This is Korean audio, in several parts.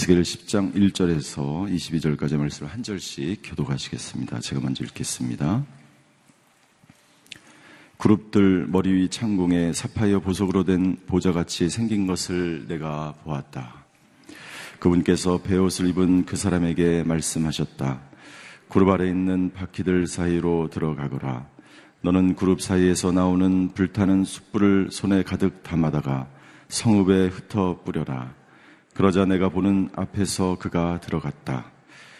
에스겔 10장 1절에서 22절까지 말씀을 한 절씩 교독하시겠습니다. 제가 먼저 읽겠습니다. 그룹들 머리 위 창공에 사파이어 보석으로 된 보자같이 생긴 것을 내가 보았다. 그분께서 베옷을 입은 그 사람에게 말씀하셨다. 그룹 아래 있는 바퀴들 사이로 들어가거라. 너는 그룹 사이에서 나오는 불타는 숯불을 손에 가득 담아다가 성읍에 흩어 뿌려라. 그러자 내가 보는 앞에서 그가 들어갔다.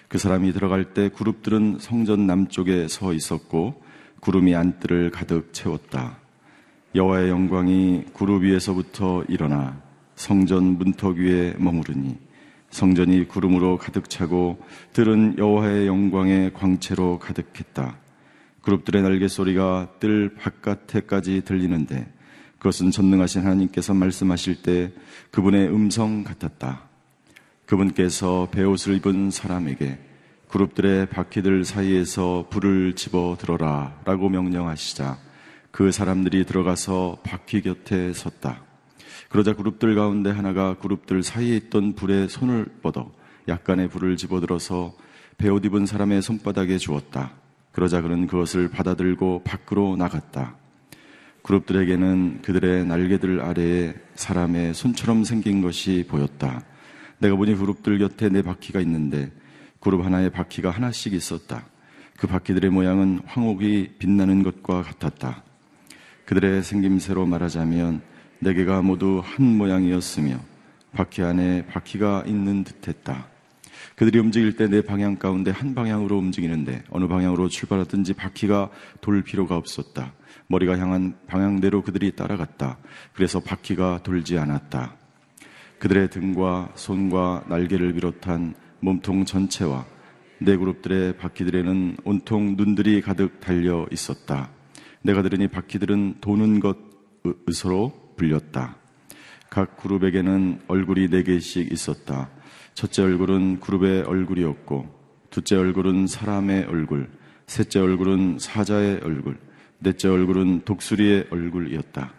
그 사람이 들어갈 때 그룹들은 성전 남쪽에 서 있었고 구름이 안뜰을 가득 채웠다. 여호와의 영광이 구름 위에서부터 일어나 성전 문턱 위에 머무르니 성전이 구름으로 가득 차고 들은 여호와의 영광의 광채로 가득했다. 그룹들의 날개 소리가 뜰 바깥에까지 들리는데 그것은 전능하신 하나님께서 말씀하실 때 그분의 음성 같았다. 그분께서 베옷을 입은 사람에게 그룹들의 바퀴들 사이에서 불을 집어 들어라 라고 명령하시자 그 사람들이 들어가서 바퀴 곁에 섰다. 그러자 그룹들 가운데 하나가 그룹들 사이에 있던 불에 손을 뻗어 약간의 불을 집어들어서 베옷 입은 사람의 손바닥에 주었다. 그러자 그는 그것을 받아들고 밖으로 나갔다. 그룹들에게는 그들의 날개들 아래에 사람의 손처럼 생긴 것이 보였다. 내가 보니 그룹들 곁에 네 바퀴가 있는데 그룹 하나에 바퀴가 하나씩 있었다. 그 바퀴들의 모양은 황옥이 빛나는 것과 같았다. 그들의 생김새로 말하자면 네 개가 모두 한 모양이었으며 바퀴 안에 바퀴가 있는 듯했다. 그들이 움직일 때 내 방향 가운데 한 방향으로 움직이는데 어느 방향으로 출발하든지 바퀴가 돌 필요가 없었다. 머리가 향한 방향대로 그들이 따라갔다. 그래서 바퀴가 돌지 않았다. 그들의 등과 손과 날개를 비롯한 몸통 전체와 네 그룹들의 바퀴들에는 온통 눈들이 가득 달려 있었다. 내가 들으니 바퀴들은 도는 것으로 불렸다. 각 그룹에게는 얼굴이 네 개씩 있었다. 첫째 얼굴은 그룹의 얼굴이었고, 둘째 얼굴은 사람의 얼굴, 셋째 얼굴은 사자의 얼굴, 넷째 얼굴은 독수리의 얼굴이었다.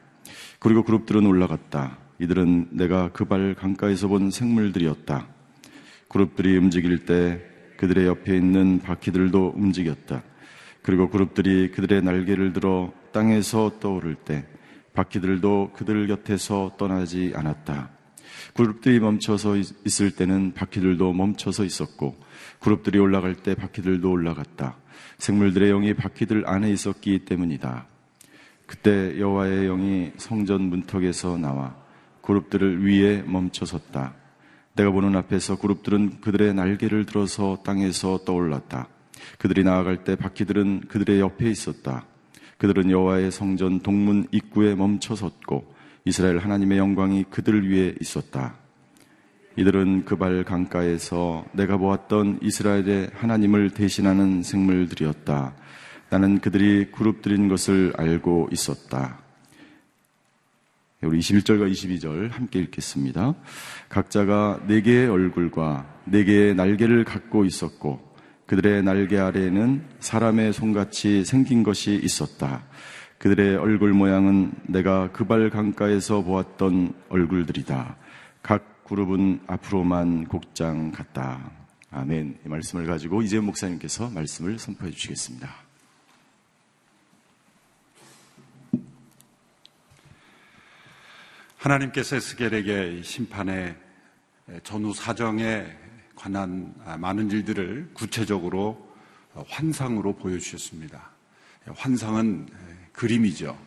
그리고 그룹들은 올라갔다. 이들은 내가 그 발 강가에서 본 생물들이었다. 그룹들이 움직일 때 그들의 옆에 있는 바퀴들도 움직였다. 그리고 그룹들이 그들의 날개를 들어 땅에서 떠오를 때 바퀴들도 그들 곁에서 떠나지 않았다. 그룹들이 멈춰서 있을 때는 바퀴들도 멈춰서 있었고, 그룹들이 올라갈 때 바퀴들도 올라갔다. 생물들의 영이 바퀴들 안에 있었기 때문이다. 그때 여호와의 영이 성전 문턱에서 나와 그룹들을 위에 멈춰 섰다. 내가 보는 앞에서 그룹들은 그들의 날개를 들어서 땅에서 떠올랐다. 그들이 나아갈 때 바퀴들은 그들의 옆에 있었다. 그들은 여호와의 성전 동문 입구에 멈춰 섰고 이스라엘 하나님의 영광이 그들 위에 있었다. 이들은 그발 강가에서 내가 보았던 이스라엘의 하나님을 대신하는 생물들이었다. 나는 그들이 그룹들인 것을 알고 있었다. 우리 21절과 22절 함께 읽겠습니다. 각자가 네 개의 얼굴과 네 개의 날개를 갖고 있었고 그들의 날개 아래에는 사람의 손같이 생긴 것이 있었다. 그들의 얼굴 모양은 내가 그발 강가에서 보았던 얼굴들이다. 각 그룹은 앞으로만 곡장 같다. 아멘. 이 말씀을 가지고 이재 목사님께서 말씀을 선포해 주시겠습니다. 하나님께서 에스겔에게 심판의 전후 사정에 관한 많은 일들을 구체적으로 환상으로 보여주셨습니다. 환상은 그림이죠.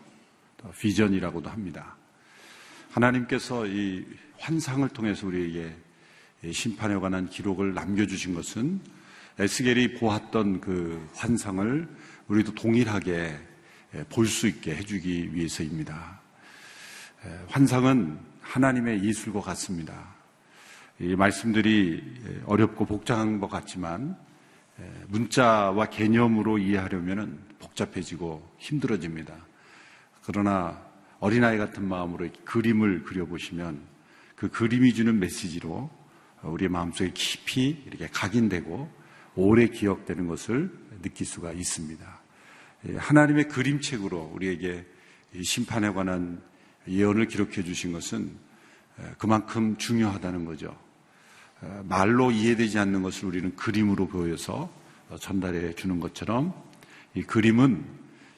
비전이라고도 합니다. 하나님께서 이 환상을 통해서 우리에게 심판에 관한 기록을 남겨주신 것은 에스겔이 보았던 그 환상을 우리도 동일하게 볼 수 있게 해주기 위해서입니다. 환상은 하나님의 예술과 같습니다. 이 말씀들이 어렵고 복잡한 것 같지만 문자와 개념으로 이해하려면 복잡해지고 힘들어집니다. 그러나 어린아이 같은 마음으로 그림을 그려보시면 그 그림이 주는 메시지로 우리의 마음속에 깊이 이렇게 각인되고 오래 기억되는 것을 느낄 수가 있습니다. 예, 하나님의 그림책으로 우리에게 심판에 관한 예언을 기록해 주신 것은 그만큼 중요하다는 거죠. 어, 말로 이해되지 않는 것을 우리는 그림으로 보여서 어, 전달해 주는 것처럼 이 그림은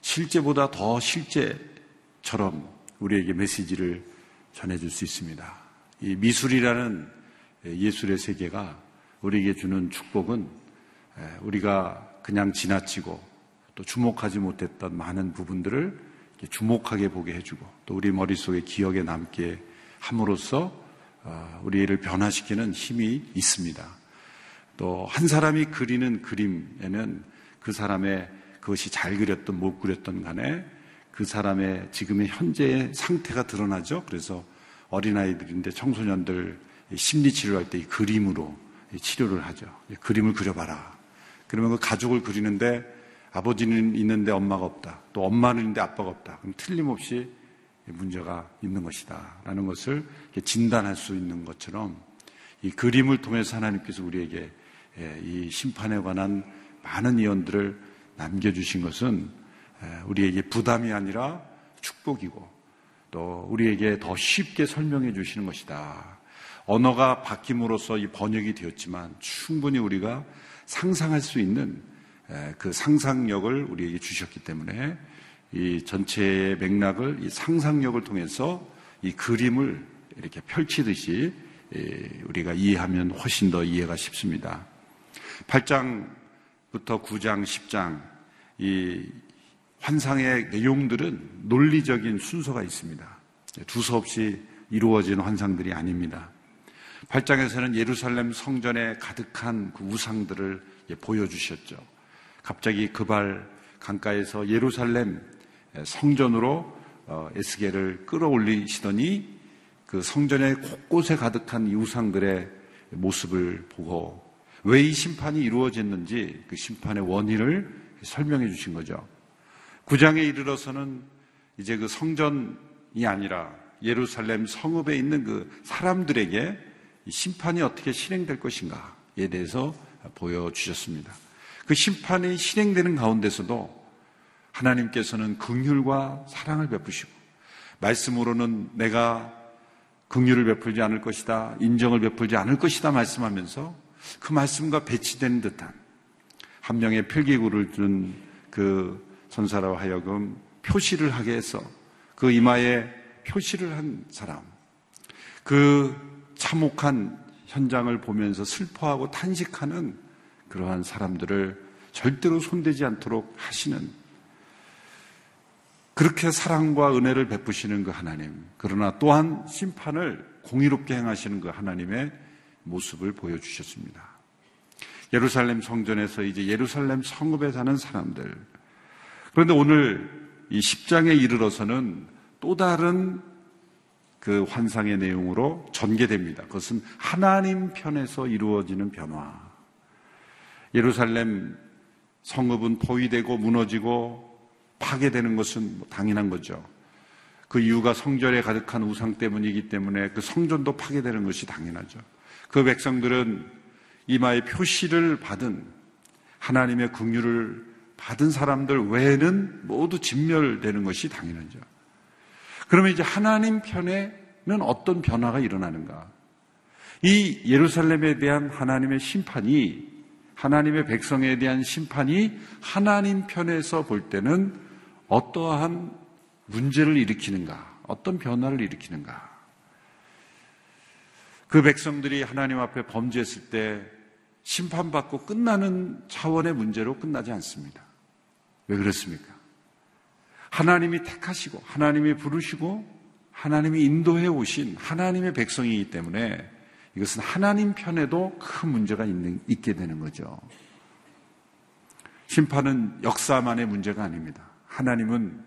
실제보다 더 실제처럼 우리에게 메시지를 전해줄 수 있습니다. 이 미술이라는 예술의 세계가 우리에게 주는 축복은 우리가 그냥 지나치고 또 주목하지 못했던 많은 부분들을 주목하게 보게 해주고 또 우리 머릿속에 기억에 남게 함으로써 어, 우리를 변화시키는 힘이 있습니다. 또 한 사람이 그리는 그림에는 그 사람의 그것이 잘 그렸던 못 그렸던 간에 그 사람의 지금의 현재의 상태가 드러나죠. 그래서 어린아이들인데 청소년들 심리 치료할 때 이 그림으로 치료를 하죠. 그림을 그려봐라. 그러면 그 가족을 그리는데 아버지는 있는데 엄마가 없다. 또 엄마는 있는데 아빠가 없다. 그럼 틀림없이 문제가 있는 것이다. 라는 것을 진단할 수 있는 것처럼 이 그림을 통해서 하나님께서 우리에게 예, 이 심판에 관한 많은 예언들을 남겨주신 것은 예, 우리에게 부담이 아니라 축복이고 또 우리에게 더 쉽게 설명해 주시는 것이다. 언어가 바뀜으로써 이 번역이 되었지만 충분히 우리가 상상할 수 있는 예, 그 상상력을 우리에게 주셨기 때문에 이 전체의 맥락을 이 상상력을 통해서 이 그림을 이렇게 펼치듯이 우리가 이해하면 훨씬 더 이해가 쉽습니다. 8장부터 9장, 10장 이 환상의 내용들은 논리적인 순서가 있습니다. 두서없이 이루어진 환상들이 아닙니다. 8장에서는 예루살렘 성전에 가득한 그 우상들을 보여주셨죠. 갑자기 그발 강가에서 예루살렘 성전으로 어, 에스겔을 끌어올리시더니 그 성전의 곳곳에 가득한 이 우상들의 모습을 보고 왜 이 심판이 이루어졌는지 그 심판의 원인을 설명해 주신 거죠. 9장에 이르러서는 이제 그 성전이 아니라 예루살렘 성읍에 있는 그 사람들에게 심판이 어떻게 실행될 것인가에 대해서 보여주셨습니다. 그 심판이 실행되는 가운데서도 하나님께서는 긍휼과 사랑을 베푸시고 말씀으로는 내가 긍휼을 베풀지 않을 것이다, 인정을 베풀지 않을 것이다 말씀하면서 그 말씀과 배치된 듯한 한 명의 필기구를 준그 선사로 하여금 표시를 하게 해서 그 이마에 표시를 한 사람, 그 참혹한 현장을 보면서 슬퍼하고 탄식하는 그러한 사람들을 절대로 손대지 않도록 하시는 그렇게 사랑과 은혜를 베푸시는 그 하나님, 그러나 또한 심판을 공의롭게 행하시는 그 하나님의 모습을 보여주셨습니다. 예루살렘 성전에서 이제 예루살렘 성읍에 사는 사람들. 그런데 오늘 이 10장에 이르러서는 또 다른 그 환상의 내용으로 전개됩니다. 그것은 하나님 편에서 이루어지는 변화. 예루살렘 성읍은 포위되고 무너지고 파괴되는 것은 뭐 당연한 거죠. 그 이유가 성전에 가득한 우상 때문이기 때문에 그 성전도 파괴되는 것이 당연하죠. 그 백성들은 이마에 표시를 받은 하나님의 긍휼을 받은 사람들 외에는 모두 진멸되는 것이 당연하죠. 그러면 이제 하나님 편에는 어떤 변화가 일어나는가? 이 예루살렘에 대한 하나님의 심판이 하나님의 백성에 대한 심판이 하나님 편에서 볼 때는 어떠한 문제를 일으키는가, 어떤 변화를 일으키는가. 그 백성들이 하나님 앞에 범죄했을 때 심판받고 끝나는 차원의 문제로 끝나지 않습니다. 왜 그렇습니까? 하나님이 택하시고, 하나님이 부르시고, 하나님이 인도해 오신 하나님의 백성이기 때문에 이것은 하나님 편에도 큰 문제가 있는, 있게 되는 거죠. 심판은 역사만의 문제가 아닙니다. 하나님은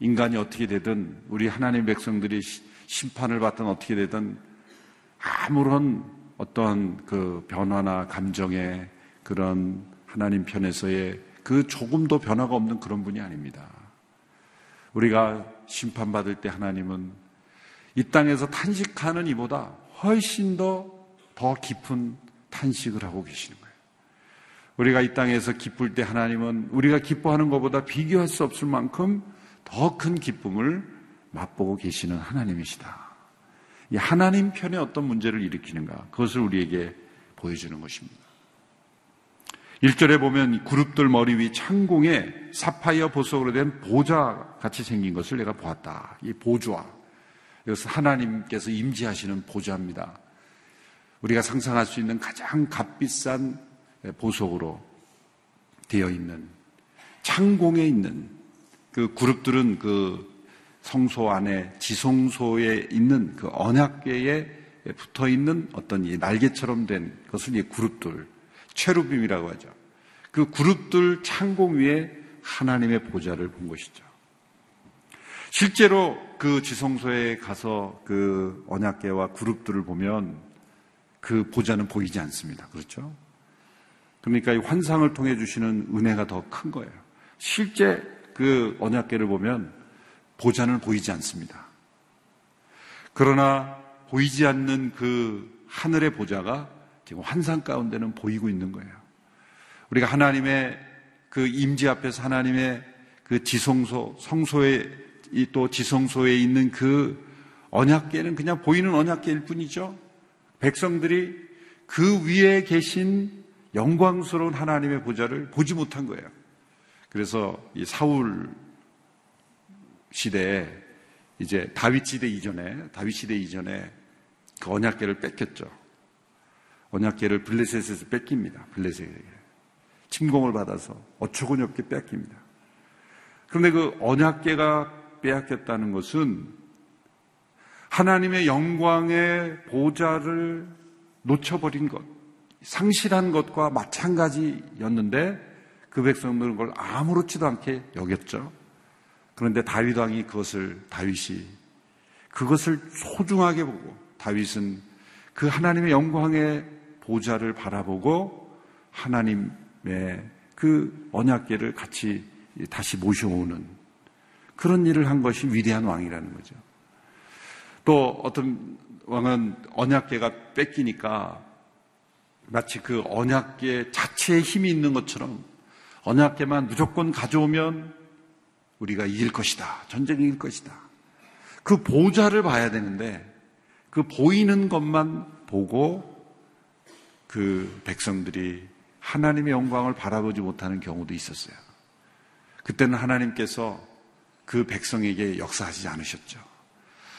인간이 어떻게 되든 우리 하나님 백성들이 심판을 받든 어떻게 되든 아무런 어떠한 그 변화나 감정의 그런 하나님 편에서의 그 조금도 변화가 없는 그런 분이 아닙니다. 우리가 심판받을 때 하나님은 이 땅에서 탄식하는 이보다 훨씬 더 더 깊은 탄식을 하고 계시는 거예요. 우리가 이 땅에서 기쁠 때 하나님은 우리가 기뻐하는 것보다 비교할 수 없을 만큼 더 큰 기쁨을 맛보고 계시는 하나님이시다. 이 하나님 편에 어떤 문제를 일으키는가 그것을 우리에게 보여주는 것입니다. 1절에 보면 그룹들 머리 위 창공에 사파이어 보석으로 된 보좌 같이 생긴 것을 내가 보았다. 이 보좌. 이것은 하나님께서 임재하시는 보좌입니다. 우리가 상상할 수 있는 가장 값비싼 보석으로 되어 있는 창공에 있는 그 그룹들은 그 성소 안에 지성소에 있는 그 언약궤에 붙어 있는 어떤 이 날개처럼 된 것을 이 그룹들 체루빔이라고 하죠. 그 그룹들 창공 위에 하나님의 보좌를 본 것이죠. 실제로 그 지성소에 가서 그 언약궤와 그룹들을 보면 그 보좌는 보이지 않습니다. 그렇죠? 그러니까 이 환상을 통해 주시는 은혜가 더 큰 거예요. 실제 그 언약궤를 보면 보좌는 보이지 않습니다. 그러나 보이지 않는 그 하늘의 보좌가 지금 환상 가운데는 보이고 있는 거예요. 우리가 하나님의 그 임지 앞에서 하나님의 그 지성소, 성소에 또 지성소에 있는 그 언약계는 그냥 보이는 언약계일 뿐이죠. 백성들이 그 위에 계신 영광스러운 하나님의 보좌를 보지 못한 거예요. 그래서 이 사울 시대에 이제 다윗 시대 이전에 다윗 시대 이전에 그 언약계를 뺏겼죠. 언약계를 블레셋에서 뺏깁니다. 블레셋에게 침공을 받아서 어처구니 없게 뺏깁니다. 그런데 그 언약계가 빼앗겼다는 것은 하나님의 영광의 보좌를 놓쳐버린 것, 상실한 것과 마찬가지였는데 그 백성들은 그걸 아무렇지도 않게 여겼죠. 그런데 다윗 왕이 그것을 다윗이 그것을 소중하게 보고 다윗은 그 하나님의 영광의 보좌를 바라보고 하나님의 그 언약계를 같이 다시 모셔오는 그런 일을 한 것이 위대한 왕이라는 거죠. 또 어떤 왕은 언약계가 뺏기니까 마치 그 언약계 자체에 힘이 있는 것처럼 언약계만 무조건 가져오면 우리가 이길 것이다. 전쟁이 이길 것이다. 그 보좌를 봐야 되는데 그 보이는 것만 보고 그 백성들이 하나님의 영광을 바라보지 못하는 경우도 있었어요. 그때는 하나님께서 그 백성에게 역사하지 않으셨죠.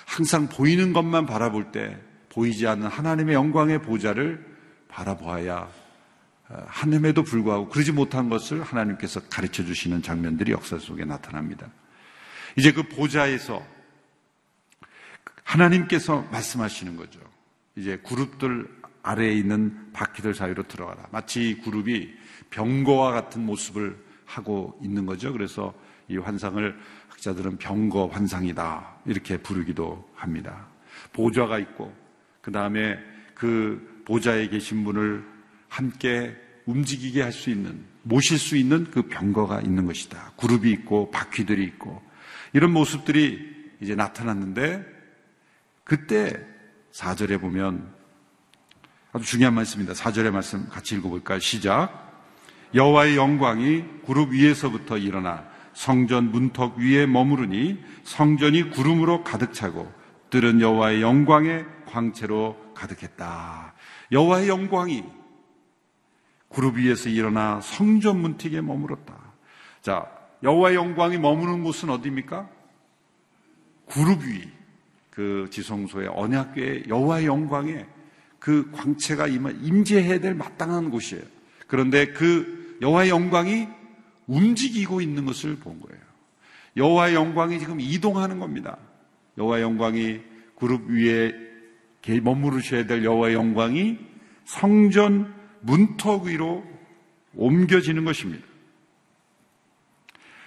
항상 보이는 것만 바라볼 때 보이지 않는 하나님의 영광의 보좌를 바라보아야 하나님에도 불구하고 그러지 못한 것을 하나님께서 가르쳐 주시는 장면들이 역사 속에 나타납니다. 이제 그 보좌에서 하나님께서 말씀하시는 거죠. 이제 그룹들 아래에 있는 바퀴들 사이로 들어가라. 마치 그룹이 병거와 같은 모습을 하고 있는 거죠. 그래서 이 환상을 학자들은 병거 환상이다. 이렇게 부르기도 합니다. 보좌가 있고, 그 다음에 그 보좌에 계신 분을 함께 움직이게 할 수 있는, 모실 수 있는 그 병거가 있는 것이다. 그룹이 있고, 바퀴들이 있고, 이런 모습들이 이제 나타났는데, 그때 4절에 보면 아주 중요한 말씀입니다. 4절의 말씀 같이 읽어볼까요? 시작. 여호와의 영광이 그룹 위에서부터 일어나 성전 문턱 위에 머무르니 성전이 구름으로 가득 차고 뜰은 여호와의 영광의 광채로 가득했다. 여호와의 영광이 그룹 위에서 일어나 성전 문턱에 머물었다. 자, 여호와의 영광이 머무는 곳은 어디입니까? 그룹 위, 그 지성소의 언약궤의 여호와의 영광에 그 광채가 임재해야 될 마땅한 곳이에요. 그런데 그 여호와의 영광이 움직이고 있는 것을 본 거예요. 여호와의 영광이 지금 이동하는 겁니다. 여호와의 영광이 그룹 위에 머무르셔야 될 여호와의 영광이 성전 문턱 위로 옮겨지는 것입니다.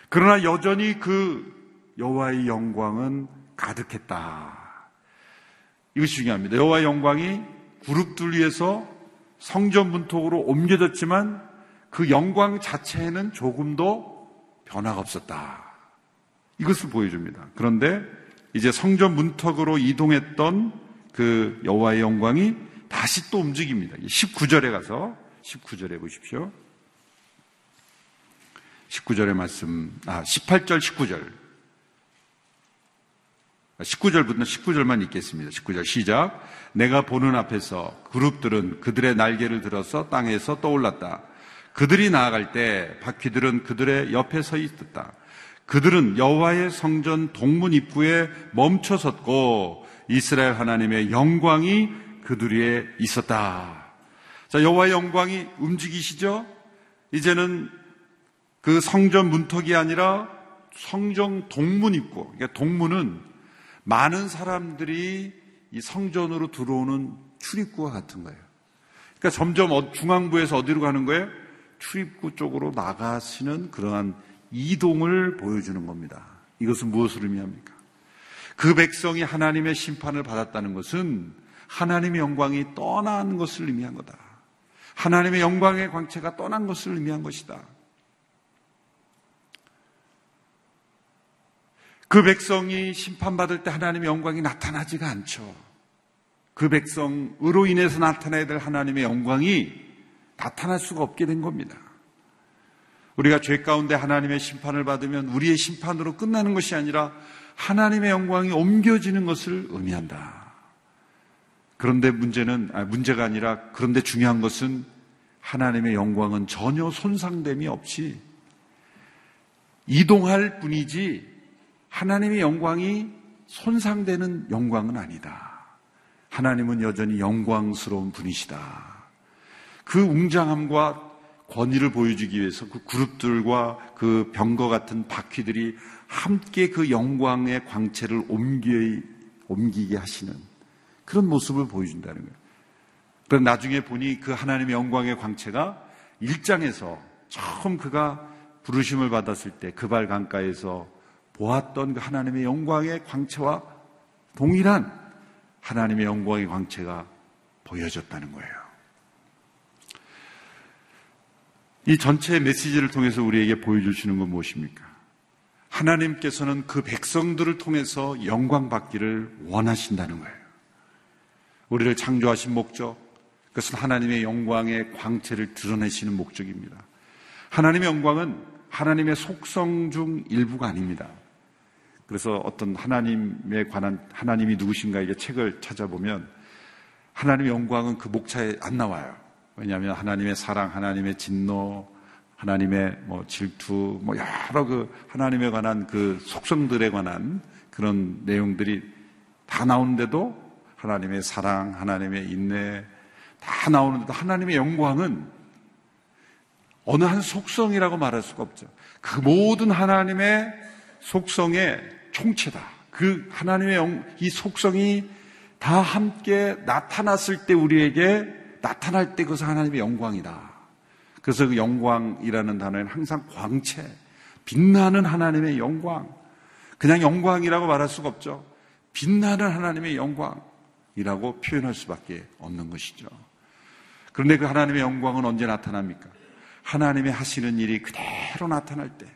그러나 여전히 그 여호와의 영광은 가득했다. 이것이 중요합니다. 여호와의 영광이 그룹들 위해서 성전 문턱으로 옮겨졌지만 그 영광 자체에는 조금도 변화가 없었다. 이것을 보여줍니다. 그런데 이제 성전 문턱으로 이동했던 그 여호와의 영광이 다시 또 움직입니다. 19절에 가서 19절에 보십시오. 19절의 말씀, 아, 18절, 19절. 19절부터 19절만 읽겠습니다. 19절 시작. 내가 보는 앞에서 그룹들은 그들의 날개를 들어서 땅에서 떠올랐다. 그들이 나아갈 때 바퀴들은 그들의 옆에 서 있었다. 그들은 여호와의 성전 동문 입구에 멈춰 섰고 이스라엘 하나님의 영광이 그들 위에 있었다. 자, 여호와의 영광이 움직이시죠? 이제는 그 성전 문턱이 아니라 성정 동문 입구. 그러니까 동문은 많은 사람들이 이 성전으로 들어오는 출입구와 같은 거예요. 그러니까 점점 어, 중앙부에서 어디로 가는 거예요? 출입구 쪽으로 나가시는 그러한 이동을 보여주는 겁니다. 이것은 무엇을 의미합니까? 그 백성이 하나님의 심판을 받았다는 것은 하나님의 영광이 떠난 것을 의미한 거다. 하나님의 영광의 광채가 떠난 것을 의미한 것이다. 그 백성이 심판받을 때 하나님의 영광이 나타나지가 않죠. 그 백성으로 인해서 나타나야 될 하나님의 영광이 나타날 수가 없게 된 겁니다. 우리가 죄 가운데 하나님의 심판을 받으면 우리의 심판으로 끝나는 것이 아니라 하나님의 영광이 옮겨지는 것을 의미한다. 그런데 문제는, 아, 문제가 아니라 그런데 중요한 것은 하나님의 영광은 전혀 손상됨이 없이 이동할 뿐이지 하나님의 영광이 손상되는 영광은 아니다. 하나님은 여전히 영광스러운 분이시다. 그 웅장함과 권위를 보여주기 위해서 그 그룹들과 그 병거 같은 바퀴들이 함께 그 영광의 광채를 옮기, 옮기게 하시는 그런 모습을 보여준다는 거예요. 그럼 나중에 보니 그 하나님의 영광의 광채가 일장에서 처음 그가 부르심을 받았을 때 그발 강가에서 보았던 그 하나님의 영광의 광채와 동일한 하나님의 영광의 광채가 보여졌다는 거예요. 이 전체 메시지를 통해서 우리에게 보여주시는 건 무엇입니까? 하나님께서는 그 백성들을 통해서 영광 받기를 원하신다는 거예요. 우리를 창조하신 목적, 그것은 하나님의 영광의 광채를 드러내시는 목적입니다. 하나님의 영광은 하나님의 속성 중 일부가 아닙니다. 그래서 어떤 하나님에 관한 하나님이 누구신가 이게 책을 찾아보면 하나님의 영광은 그 목차에 안 나와요. 왜냐하면 하나님의 사랑, 하나님의 진노, 하나님의 뭐 질투, 뭐 여러 그 하나님에 관한 그 속성들에 관한 그런 내용들이 다 나오는데도 하나님의 사랑, 하나님의 인내 다 나오는데도 하나님의 영광은 어느 한 속성이라고 말할 수가 없죠. 그 모든 하나님의 속성의 총체다. 그 하나님의 영, 이 속성이 다 함께 나타났을 때 우리에게 나타날 때 그것은 하나님의 영광이다. 그래서 그 영광이라는 단어는 항상 광채, 빛나는 하나님의 영광. 그냥 영광이라고 말할 수가 없죠. 빛나는 하나님의 영광이라고 표현할 수밖에 없는 것이죠. 그런데 그 하나님의 영광은 언제 나타납니까? 하나님의 하시는 일이 그대로 나타날 때,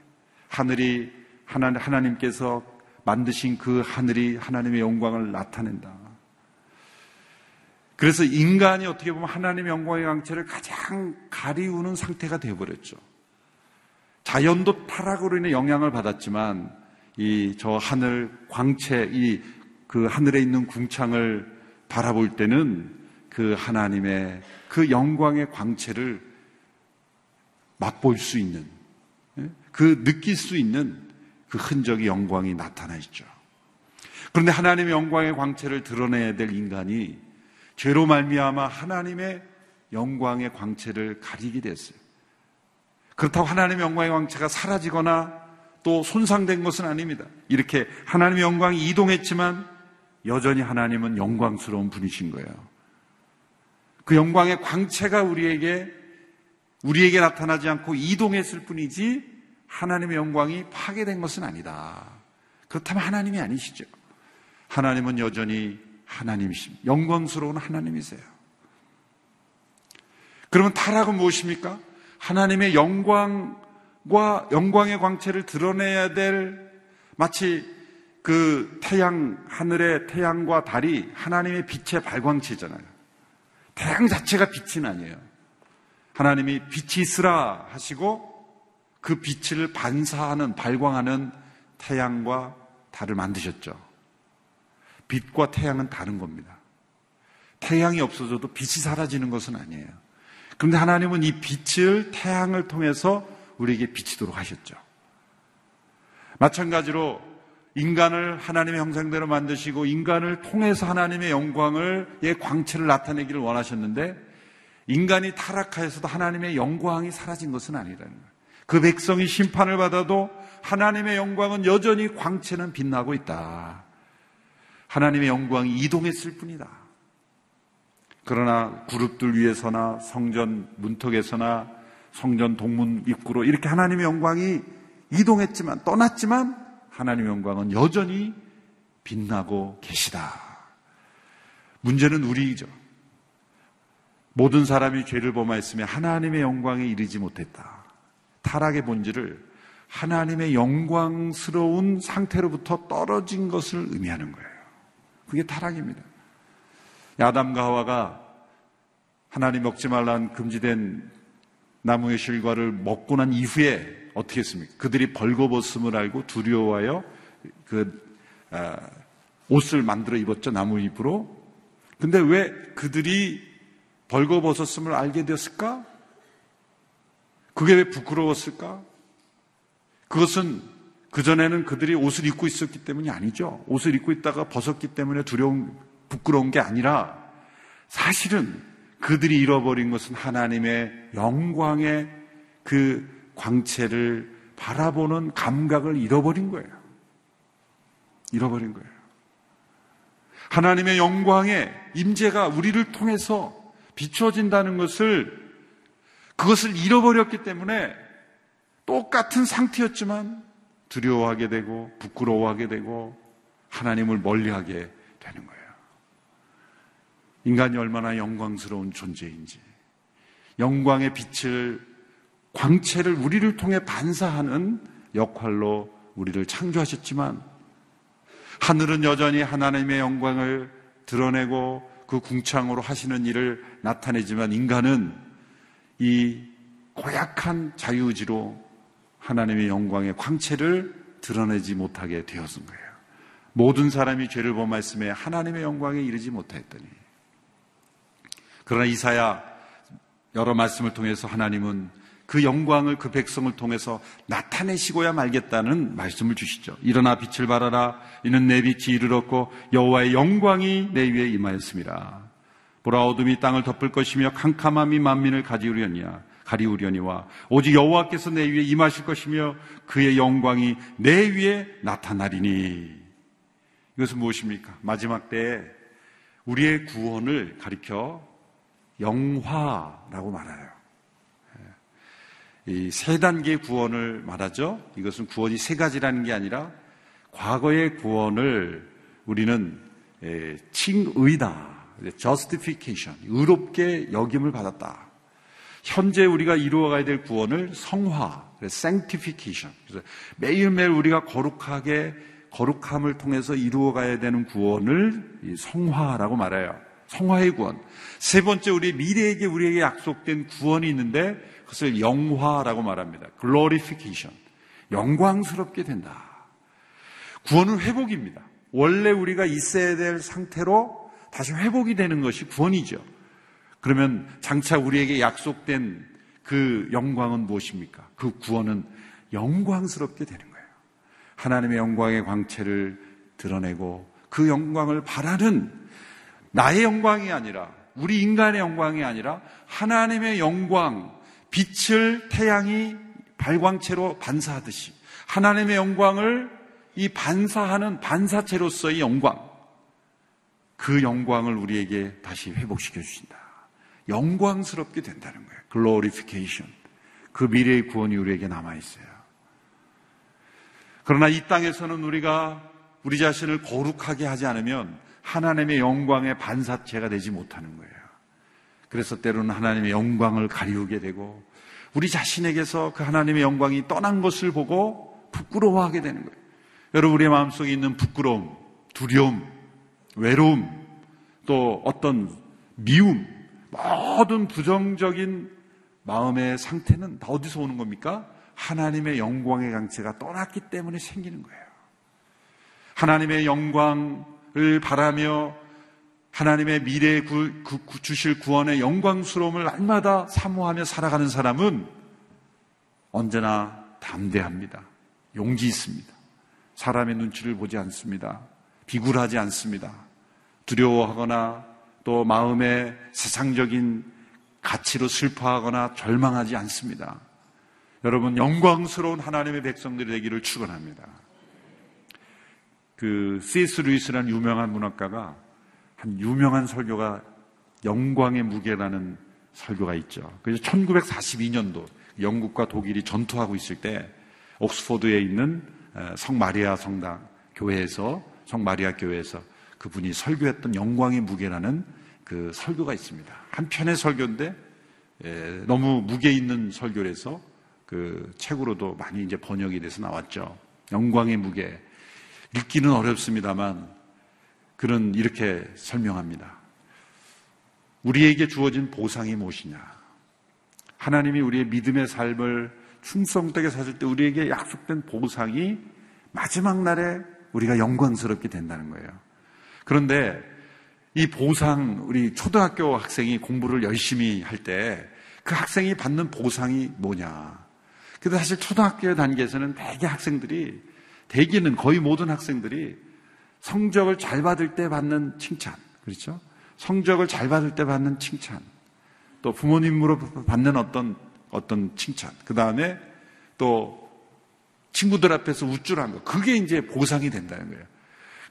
하늘이 하나님, 하나님께서 만드신 그 하늘이 하나님의 영광을 나타낸다. 그래서 인간이 어떻게 보면 하나님의 영광의 강체를 가장 가리우는 상태가 되어버렸죠. 자연도 타락으로 인해 영향을 받았지만 이 저 하늘 광채 이 그 하늘에 있는 궁창을 바라볼 때는 그 하나님의 그 영광의 광채를 맛볼 수 있는 예? 그 느낄 수 있는 그 흔적이 영광이 나타나 있죠. 그런데 하나님의 영광의 광채를 드러내야 될 인간이 죄로 말미암아 하나님의 영광의 광채를 가리게 됐어요. 그렇다고 하나님의 영광의 광채가 사라지거나 또 손상된 것은 아닙니다. 이렇게 하나님의 영광이 이동했지만 여전히 하나님은 영광스러운 분이신 거예요. 그 영광의 광채가 우리에게 우리에게 나타나지 않고 이동했을 뿐이지 하나님의 영광이 파괴된 것은 아니다. 그렇다면 하나님이 아니시죠. 하나님은 여전히 하나님이십니다. 영광스러운 하나님이세요. 그러면 타락은 무엇입니까? 하나님의 영광과 영광의 광채를 드러내야 될 마치 그 태양, 하늘의 태양과 달이 하나님의 빛의 발광체잖아요. 태양 자체가 빛은 아니에요. 하나님이 빛이 있으라 하시고 그 빛을 반사하는, 발광하는 태양과 달을 만드셨죠. 빛과 태양은 다른 겁니다. 태양이 없어져도 빛이 사라지는 것은 아니에요. 그런데 하나님은 이 빛을 태양을 통해서 우리에게 비치도록 하셨죠. 마찬가지로 인간을 하나님의 형상대로 만드시고 인간을 통해서 하나님의 영광을 의 광채를 나타내기를 원하셨는데 인간이 타락하여서도 하나님의 영광이 사라진 것은 아니라는 거예요. 그 백성이 심판을 받아도 하나님의 영광은 여전히 광채는 빛나고 있다. 하나님의 영광이 이동했을 뿐이다. 그러나 그룹들 위에서나 성전 문턱에서나 성전 동문 입구로 이렇게 하나님의 영광이 이동했지만 떠났지만 하나님의 영광은 여전히 빛나고 계시다. 문제는 우리이죠. 모든 사람이 죄를 범하였으며 하나님의 영광에 이르지 못했다. 타락의 본질을 하나님의 영광스러운 상태로부터 떨어진 것을 의미하는 거예요. 그게 타락입니다. 야담과 하와가 하나님 먹지 말라는 금지된 나무의 실과를 먹고 난 이후에 어떻게 했습니까? 그들이 벌거벗음을 알고 두려워하여 그 아, 옷을 만들어 입었죠 나무 잎으로. 근데 왜 그들이 벌거벗었음을 알게 되었을까? 그게 왜 부끄러웠을까? 그것은 그전에는 그들이 옷을 입고 있었기 때문이 아니죠. 옷을 입고 있다가 벗었기 때문에 두려운, 부끄러운 게 아니라 사실은 그들이 잃어버린 것은 하나님의 영광의 그 광채를 바라보는 감각을 잃어버린 거예요. 잃어버린 거예요. 하나님의 영광의 임재가 우리를 통해서 비춰진다는 것을 그것을 잃어버렸기 때문에 똑같은 상태였지만 두려워하게 되고 부끄러워하게 되고 하나님을 멀리하게 되는 거예요. 인간이 얼마나 영광스러운 존재인지 영광의 빛을 광채를 우리를 통해 반사하는 역할로 우리를 창조하셨지만 하늘은 여전히 하나님의 영광을 드러내고 그 궁창으로 하시는 일을 나타내지만 인간은 이 고약한 자유의지로 하나님의 영광의 광채를 드러내지 못하게 되었은 거예요. 모든 사람이 죄를 범하였음에 하나님의 영광에 이르지 못하였더니 그러나 이사야 여러 말씀을 통해서 하나님은 그 영광을 그 백성을 통해서 나타내시고야 말겠다는 말씀을 주시죠. 일어나 빛을 발하라. 이는 내 빛이 이르렀고 여호와의 영광이 내 위에 임하였습니다. 보라 어둠이 땅을 덮을 것이며 캄캄함이 만민을 가지우려니와 가리우려니와 오직 여호와께서 내 위에 임하실 것이며 그의 영광이 내 위에 나타나리니 이것은 무엇입니까? 마지막 때에 우리의 구원을 가리켜 영화라고 말해요. 이 세 단계의 구원을 말하죠. 이것은 구원이 세 가지라는 게 아니라 과거의 구원을 우리는 칭의다. Justification. 의롭게 여김을 받았다. 현재 우리가 이루어가야 될 구원을 성화, sanctification. 그래서 매일매일 우리가 거룩하게 거룩함을 통해서 이루어가야 되는 구원을 성화라고 말해요. 성화의 구원. 세 번째 우리 미래에게 우리에게 약속된 구원이 있는데 그것을 영화라고 말합니다. glorification. 영광스럽게 된다. 구원은 회복입니다. 원래 우리가 있어야 될 상태로 다시 회복이 되는 것이 구원이죠. 그러면 장차 우리에게 약속된 그 영광은 무엇입니까? 그 구원은 영광스럽게 되는 거예요. 하나님의 영광의 광채를 드러내고 그 영광을 바라는 나의 영광이 아니라 우리 인간의 영광이 아니라 하나님의 영광, 빛을 태양이 발광체로 반사하듯이 하나님의 영광을 이 반사하는 반사체로서의 영광, 그 영광을 우리에게 다시 회복시켜 주신다. 영광스럽게 된다는 거예요. 글로리피케이션. 그 미래의 구원이 우리에게 남아 있어요. 그러나 이 땅에서는 우리가 우리 자신을 거룩하게 하지 않으면 하나님의 영광의 반사체가 되지 못하는 거예요. 그래서 때로는 하나님의 영광을 가리우게 되고 우리 자신에게서 그 하나님의 영광이 떠난 것을 보고 부끄러워하게 되는 거예요. 여러분 우리의 마음속에 있는 부끄러움, 두려움, 외로움, 또 어떤 미움, 모든 부정적인 마음의 상태는 다 어디서 오는 겁니까? 하나님의 영광의 강체가 떠났기 때문에 생기는 거예요. 하나님의 영광 바라며 하나님의 미래에 구, 구, 주실 구원의 영광스러움을 날마다 사모하며 살아가는 사람은 언제나 담대합니다. 용기 있습니다. 사람의 눈치를 보지 않습니다. 비굴하지 않습니다. 두려워하거나 또 마음의 세상적인 가치로 슬퍼하거나 절망하지 않습니다. 여러분 영광스러운 하나님의 백성들이 되기를 축원합니다. 그 C.S. 루이스라는 유명한 문학가가 한 유명한 설교가 영광의 무게라는 설교가 있죠. 그래서 1942년도 영국과 독일이 전투하고 있을 때 옥스포드에 있는 성 마리아 성당 교회에서 성 마리아 교회에서 그분이 설교했던 영광의 무게라는 그 설교가 있습니다. 한 편의 설교인데 너무 무게 있는 설교라서 그 책으로도 많이 이제 번역이 돼서 나왔죠. 영광의 무게. 읽기는 어렵습니다만 그는 이렇게 설명합니다. 우리에게 주어진 보상이 무엇이냐? 하나님이 우리의 믿음의 삶을 충성되게 사실 때 우리에게 약속된 보상이 마지막 날에 우리가 영광스럽게 된다는 거예요. 그런데 이 보상, 우리 초등학교 학생이 공부를 열심히 할 때 그 학생이 받는 보상이 뭐냐. 근데 사실 초등학교 단계에서는 대개 학생들이, 대개는 거의 모든 학생들이 성적을 잘 받을 때 받는 칭찬. 그렇죠? 성적을 잘 받을 때 받는 칭찬. 또 부모님으로 받는 어떤, 어떤 칭찬. 그 다음에 또 친구들 앞에서 우쭐한 거. 그게 이제 보상이 된다는 거예요.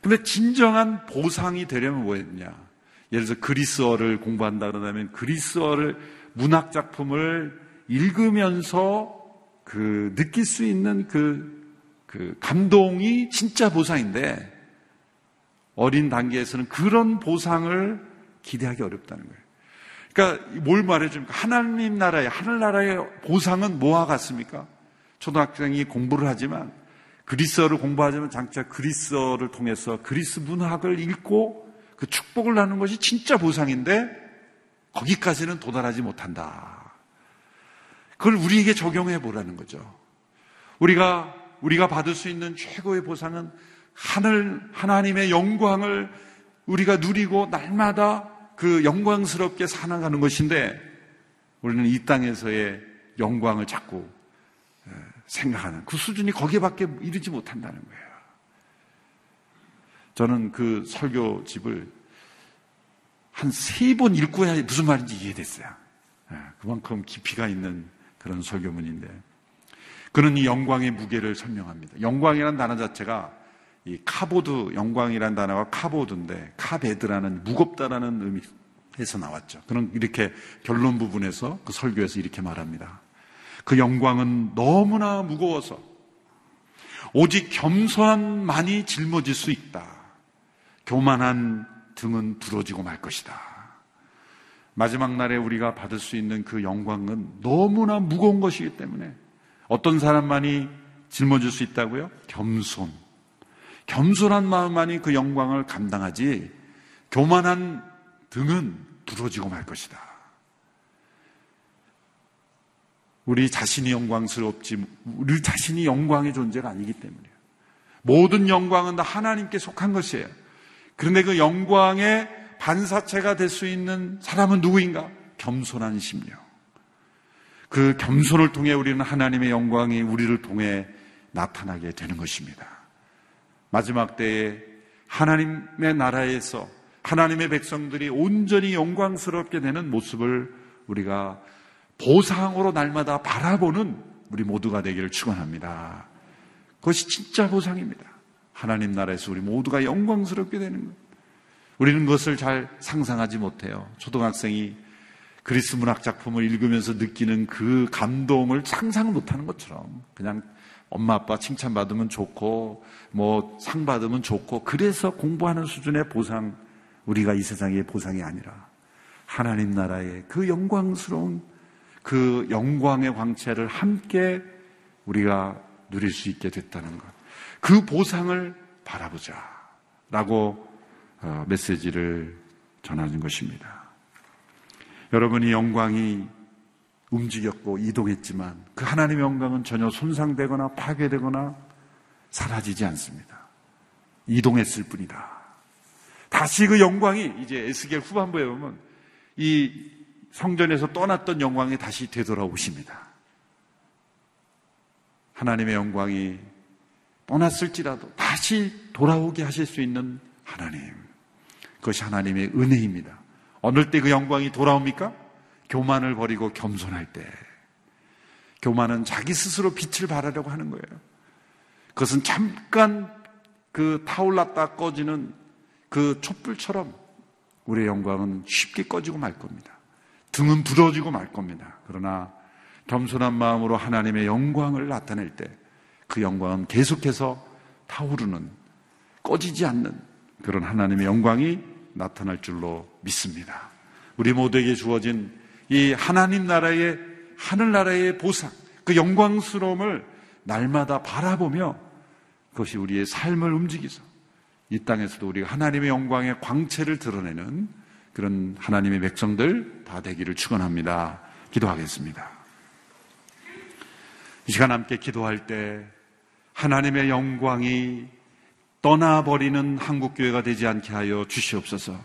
근데 진정한 보상이 되려면 뭐였냐? 예를 들어서 그리스어를 공부한다 그러면 그리스어를 문학 작품을 읽으면서 그 느낄 수 있는 그, 그 감동이 진짜 보상인데 어린 단계에서는 그런 보상을 기대하기 어렵다는 거예요. 그러니까 뭘 말해줍니까? 하나님 나라의 하늘나라의 보상은 뭐와 같습니까? 초등학생이 공부를 하지만 그리스어를 공부하지만 장차 그리스어를 통해서 그리스 문학을 읽고 그 축복을 나누는 것이 진짜 보상인데 거기까지는 도달하지 못한다. 그걸 우리에게 적용해 보라는 거죠. 우리가 우리가 받을 수 있는 최고의 보상은 하늘 하나님의 영광을 우리가 누리고 날마다 그 영광스럽게 살아가는 것인데 우리는 이 땅에서의 영광을 자꾸 생각하는 그 수준이 거기밖에 이르지 못한다는 거예요. 저는 그 설교집을 한 세 번 읽고 야 무슨 말인지 이해됐어요. 예, 그만큼 깊이가 있는 그런 설교문인데 그는 이 영광의 무게를 설명합니다. 영광이라는 단어 자체가 이 카보드 영광이라는 단어가 카보드인데 카베드라는 무겁다라는 의미에서 나왔죠. 그는 이렇게 결론 부분에서 그 설교에서 이렇게 말합니다. 그 영광은 너무나 무거워서 오직 겸손한만이 짊어질 수 있다. 교만한 등은 부러지고 말 것이다. 마지막 날에 우리가 받을 수 있는 그 영광은 너무나 무거운 것이기 때문에 어떤 사람만이 짊어질 수 있다고요? 겸손. 겸손한 마음만이 그 영광을 감당하지 교만한 등은 부러지고 말 것이다. 우리 자신이 영광스럽지, 우리 자신이 영광의 존재가 아니기 때문이에요. 모든 영광은 다 하나님께 속한 것이에요. 그런데 그 영광의 반사체가 될 수 있는 사람은 누구인가? 겸손한 심령. 그 겸손을 통해 우리는 하나님의 영광이 우리를 통해 나타나게 되는 것입니다. 마지막 때에 하나님의 나라에서 하나님의 백성들이 온전히 영광스럽게 되는 모습을 우리가 보상으로 날마다 바라보는 우리 모두가 되기를 축원합니다. 그것이 진짜 보상입니다. 하나님 나라에서 우리 모두가 영광스럽게 되는 것. 우리는 그것을 잘 상상하지 못해요. 초등학생이 그리스 문학 작품을 읽으면서 느끼는 그 감동을 상상 못하는 것처럼 그냥 엄마 아빠 칭찬받으면 좋고 뭐 상 받으면 좋고 그래서 공부하는 수준의 보상 우리가 이 세상의 보상이 아니라 하나님 나라의 그 영광스러운 그 영광의 광채를 함께 우리가 누릴 수 있게 됐다는 것. 그 보상을 바라보자. 라고 어, 메시지를 전하는 것입니다. 여러분이 영광이 움직였고 이동했지만 그 하나님의 영광은 전혀 손상되거나 파괴되거나 사라지지 않습니다. 이동했을 뿐이다. 다시 그 영광이 이제 에스겔 후반부에 보면 이 성전에서 떠났던 영광이 다시 되돌아오십니다. 하나님의 영광이 떠났을지라도 다시 돌아오게 하실 수 있는 하나님. 그것이 하나님의 은혜입니다. 어느 때 그 영광이 돌아옵니까? 교만을 버리고 겸손할 때. 교만은 자기 스스로 빛을 발하려고 하는 거예요. 그것은 잠깐 그 타올랐다 꺼지는 그 촛불처럼 우리의 영광은 쉽게 꺼지고 말 겁니다. 등은 부러지고 말 겁니다. 그러나 겸손한 마음으로 하나님의 영광을 나타낼 때 그 영광은 계속해서 타오르는 꺼지지 않는 그런 하나님의 영광이 나타날 줄로 믿습니다. 우리 모두에게 주어진 이 하나님 나라의 하늘나라의 보상, 그 영광스러움을 날마다 바라보며 그것이 우리의 삶을 움직이서 이 땅에서도 우리가 하나님의 영광의 광채를 드러내는 그런 하나님의 백성들 다 되기를 축원합니다. 기도하겠습니다. 이 시간 함께 기도할 때 하나님의 영광이 떠나버리는 한국교회가 되지 않게 하여 주시옵소서.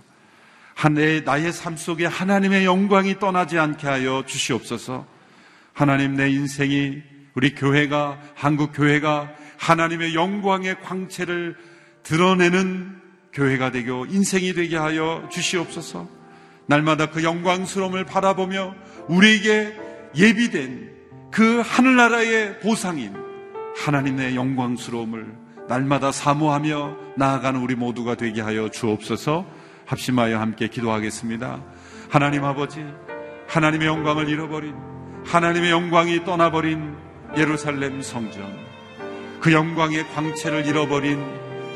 한 나의 삶 속에 하나님의 영광이 떠나지 않게 하여 주시옵소서. 하나님 내 인생이 우리 교회가 한국 교회가 하나님의 영광의 광채를 드러내는 교회가 되고 인생이 되게 하여 주시옵소서. 날마다 그 영광스러움을 바라보며 우리에게 예비된 그 하늘나라의 보상인 하나님의 영광스러움을 날마다 사모하며 나아가는 우리 모두가 되게 하여 주옵소서 합심하여 함께 기도하겠습니다. 하나님 아버지, 하나님의 영광을 잃어버린, 하나님의 영광이 떠나버린 예루살렘 성전, 그 영광의 광채를 잃어버린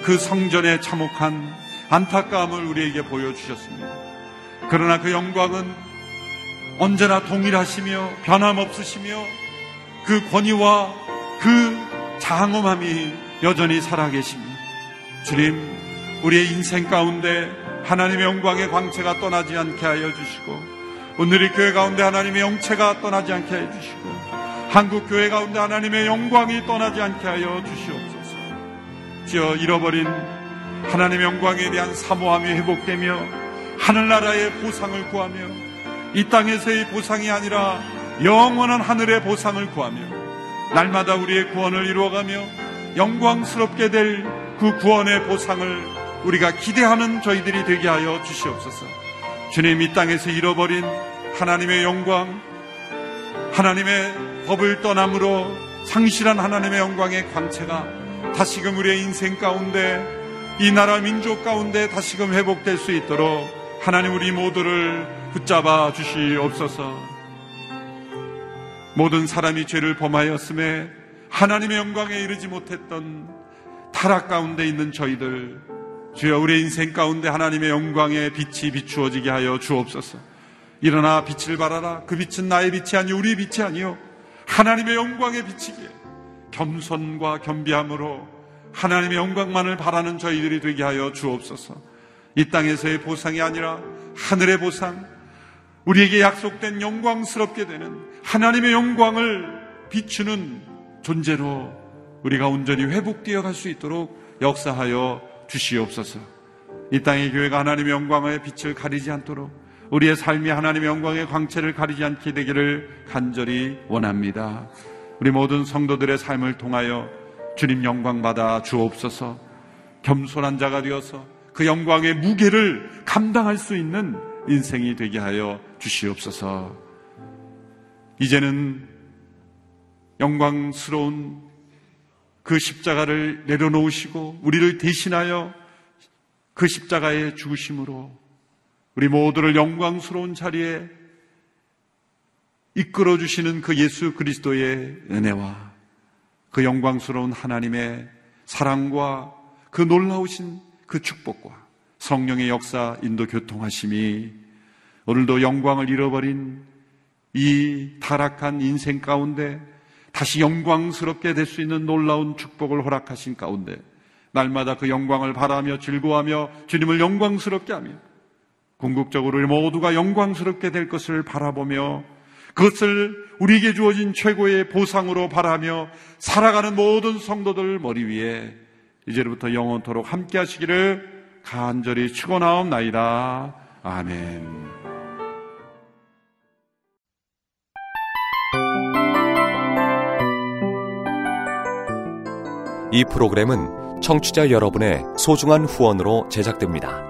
그 성전의 참혹한 안타까움을 우리에게 보여주셨습니다. 그러나 그 영광은 언제나 동일하시며 변함없으시며 그 권위와 그 장엄함이 여전히 살아계십니다. 주님, 우리의 인생 가운데 하나님의 영광의 광채가 떠나지 않게 하여 주시고 오늘 이 교회 가운데 하나님의 영체가 떠나지 않게 하여 주시고 한국 교회 가운데 하나님의 영광이 떠나지 않게 하여 주시옵소서. 지어 잃어버린 하나님의 영광에 대한 사모함이 회복되며 하늘나라의 보상을 구하며 이 땅에서의 보상이 아니라 영원한 하늘의 보상을 구하며 날마다 우리의 구원을 이루어가며 영광스럽게 될 그 구원의 보상을 우리가 기대하는 저희들이 되게 하여 주시옵소서. 주님 이 땅에서 잃어버린 하나님의 영광, 하나님의 법을 떠남으로 상실한 하나님의 영광의 광채가 다시금 우리의 인생 가운데 이 나라 민족 가운데 다시금 회복될 수 있도록 하나님 우리 모두를 붙잡아 주시옵소서. 모든 사람이 죄를 범하였음에 하나님의 영광에 이르지 못했던 타락 가운데 있는 저희들 주여 우리 인생 가운데 하나님의 영광의 빛이 비추어지게 하여 주옵소서. 일어나 빛을 발하라. 그 빛은 나의 빛이 아니요 우리의 빛이 아니요 하나님의 영광의 빛이기에 겸손과 겸비함으로 하나님의 영광만을 바라는 저희들이 되게 하여 주옵소서. 이 땅에서의 보상이 아니라 하늘의 보상, 우리에게 약속된 영광스럽게 되는 하나님의 영광을 비추는 존재로 우리가 온전히 회복되어 갈 수 있도록 역사하여 주시옵소서. 이 땅의 교회가 하나님의 영광의 빛을 가리지 않도록 우리의 삶이 하나님의 영광의 광채를 가리지 않게 되기를 간절히 원합니다. 우리 모든 성도들의 삶을 통하여 주님 영광 받아 주옵소서. 겸손한 자가 되어서 그 영광의 무게를 감당할 수 있는 인생이 되게 하여 주시옵소서. 이제는 영광스러운 그 십자가를 내려놓으시고 우리를 대신하여 그 십자가의 죽으심으로 우리 모두를 영광스러운 자리에 이끌어 주시는 그 예수 그리스도의 은혜와 그 영광스러운 하나님의 사랑과 그 놀라우신 그 축복과 성령의 역사 인도 교통하심이 오늘도 영광을 잃어버린 이 타락한 인생 가운데 다시 영광스럽게 될 수 있는 놀라운 축복을 허락하신 가운데 날마다 그 영광을 바라며 즐거워하며 주님을 영광스럽게 하며 궁극적으로 모두가 영광스럽게 될 것을 바라보며 그것을 우리에게 주어진 최고의 보상으로 바라며 살아가는 모든 성도들 머리 위에 이제부터 영원토록 함께 하시기를 간절히 축원하옵나이다. 아멘. 이 프로그램은 청취자 여러분의 소중한 후원으로 제작됩니다.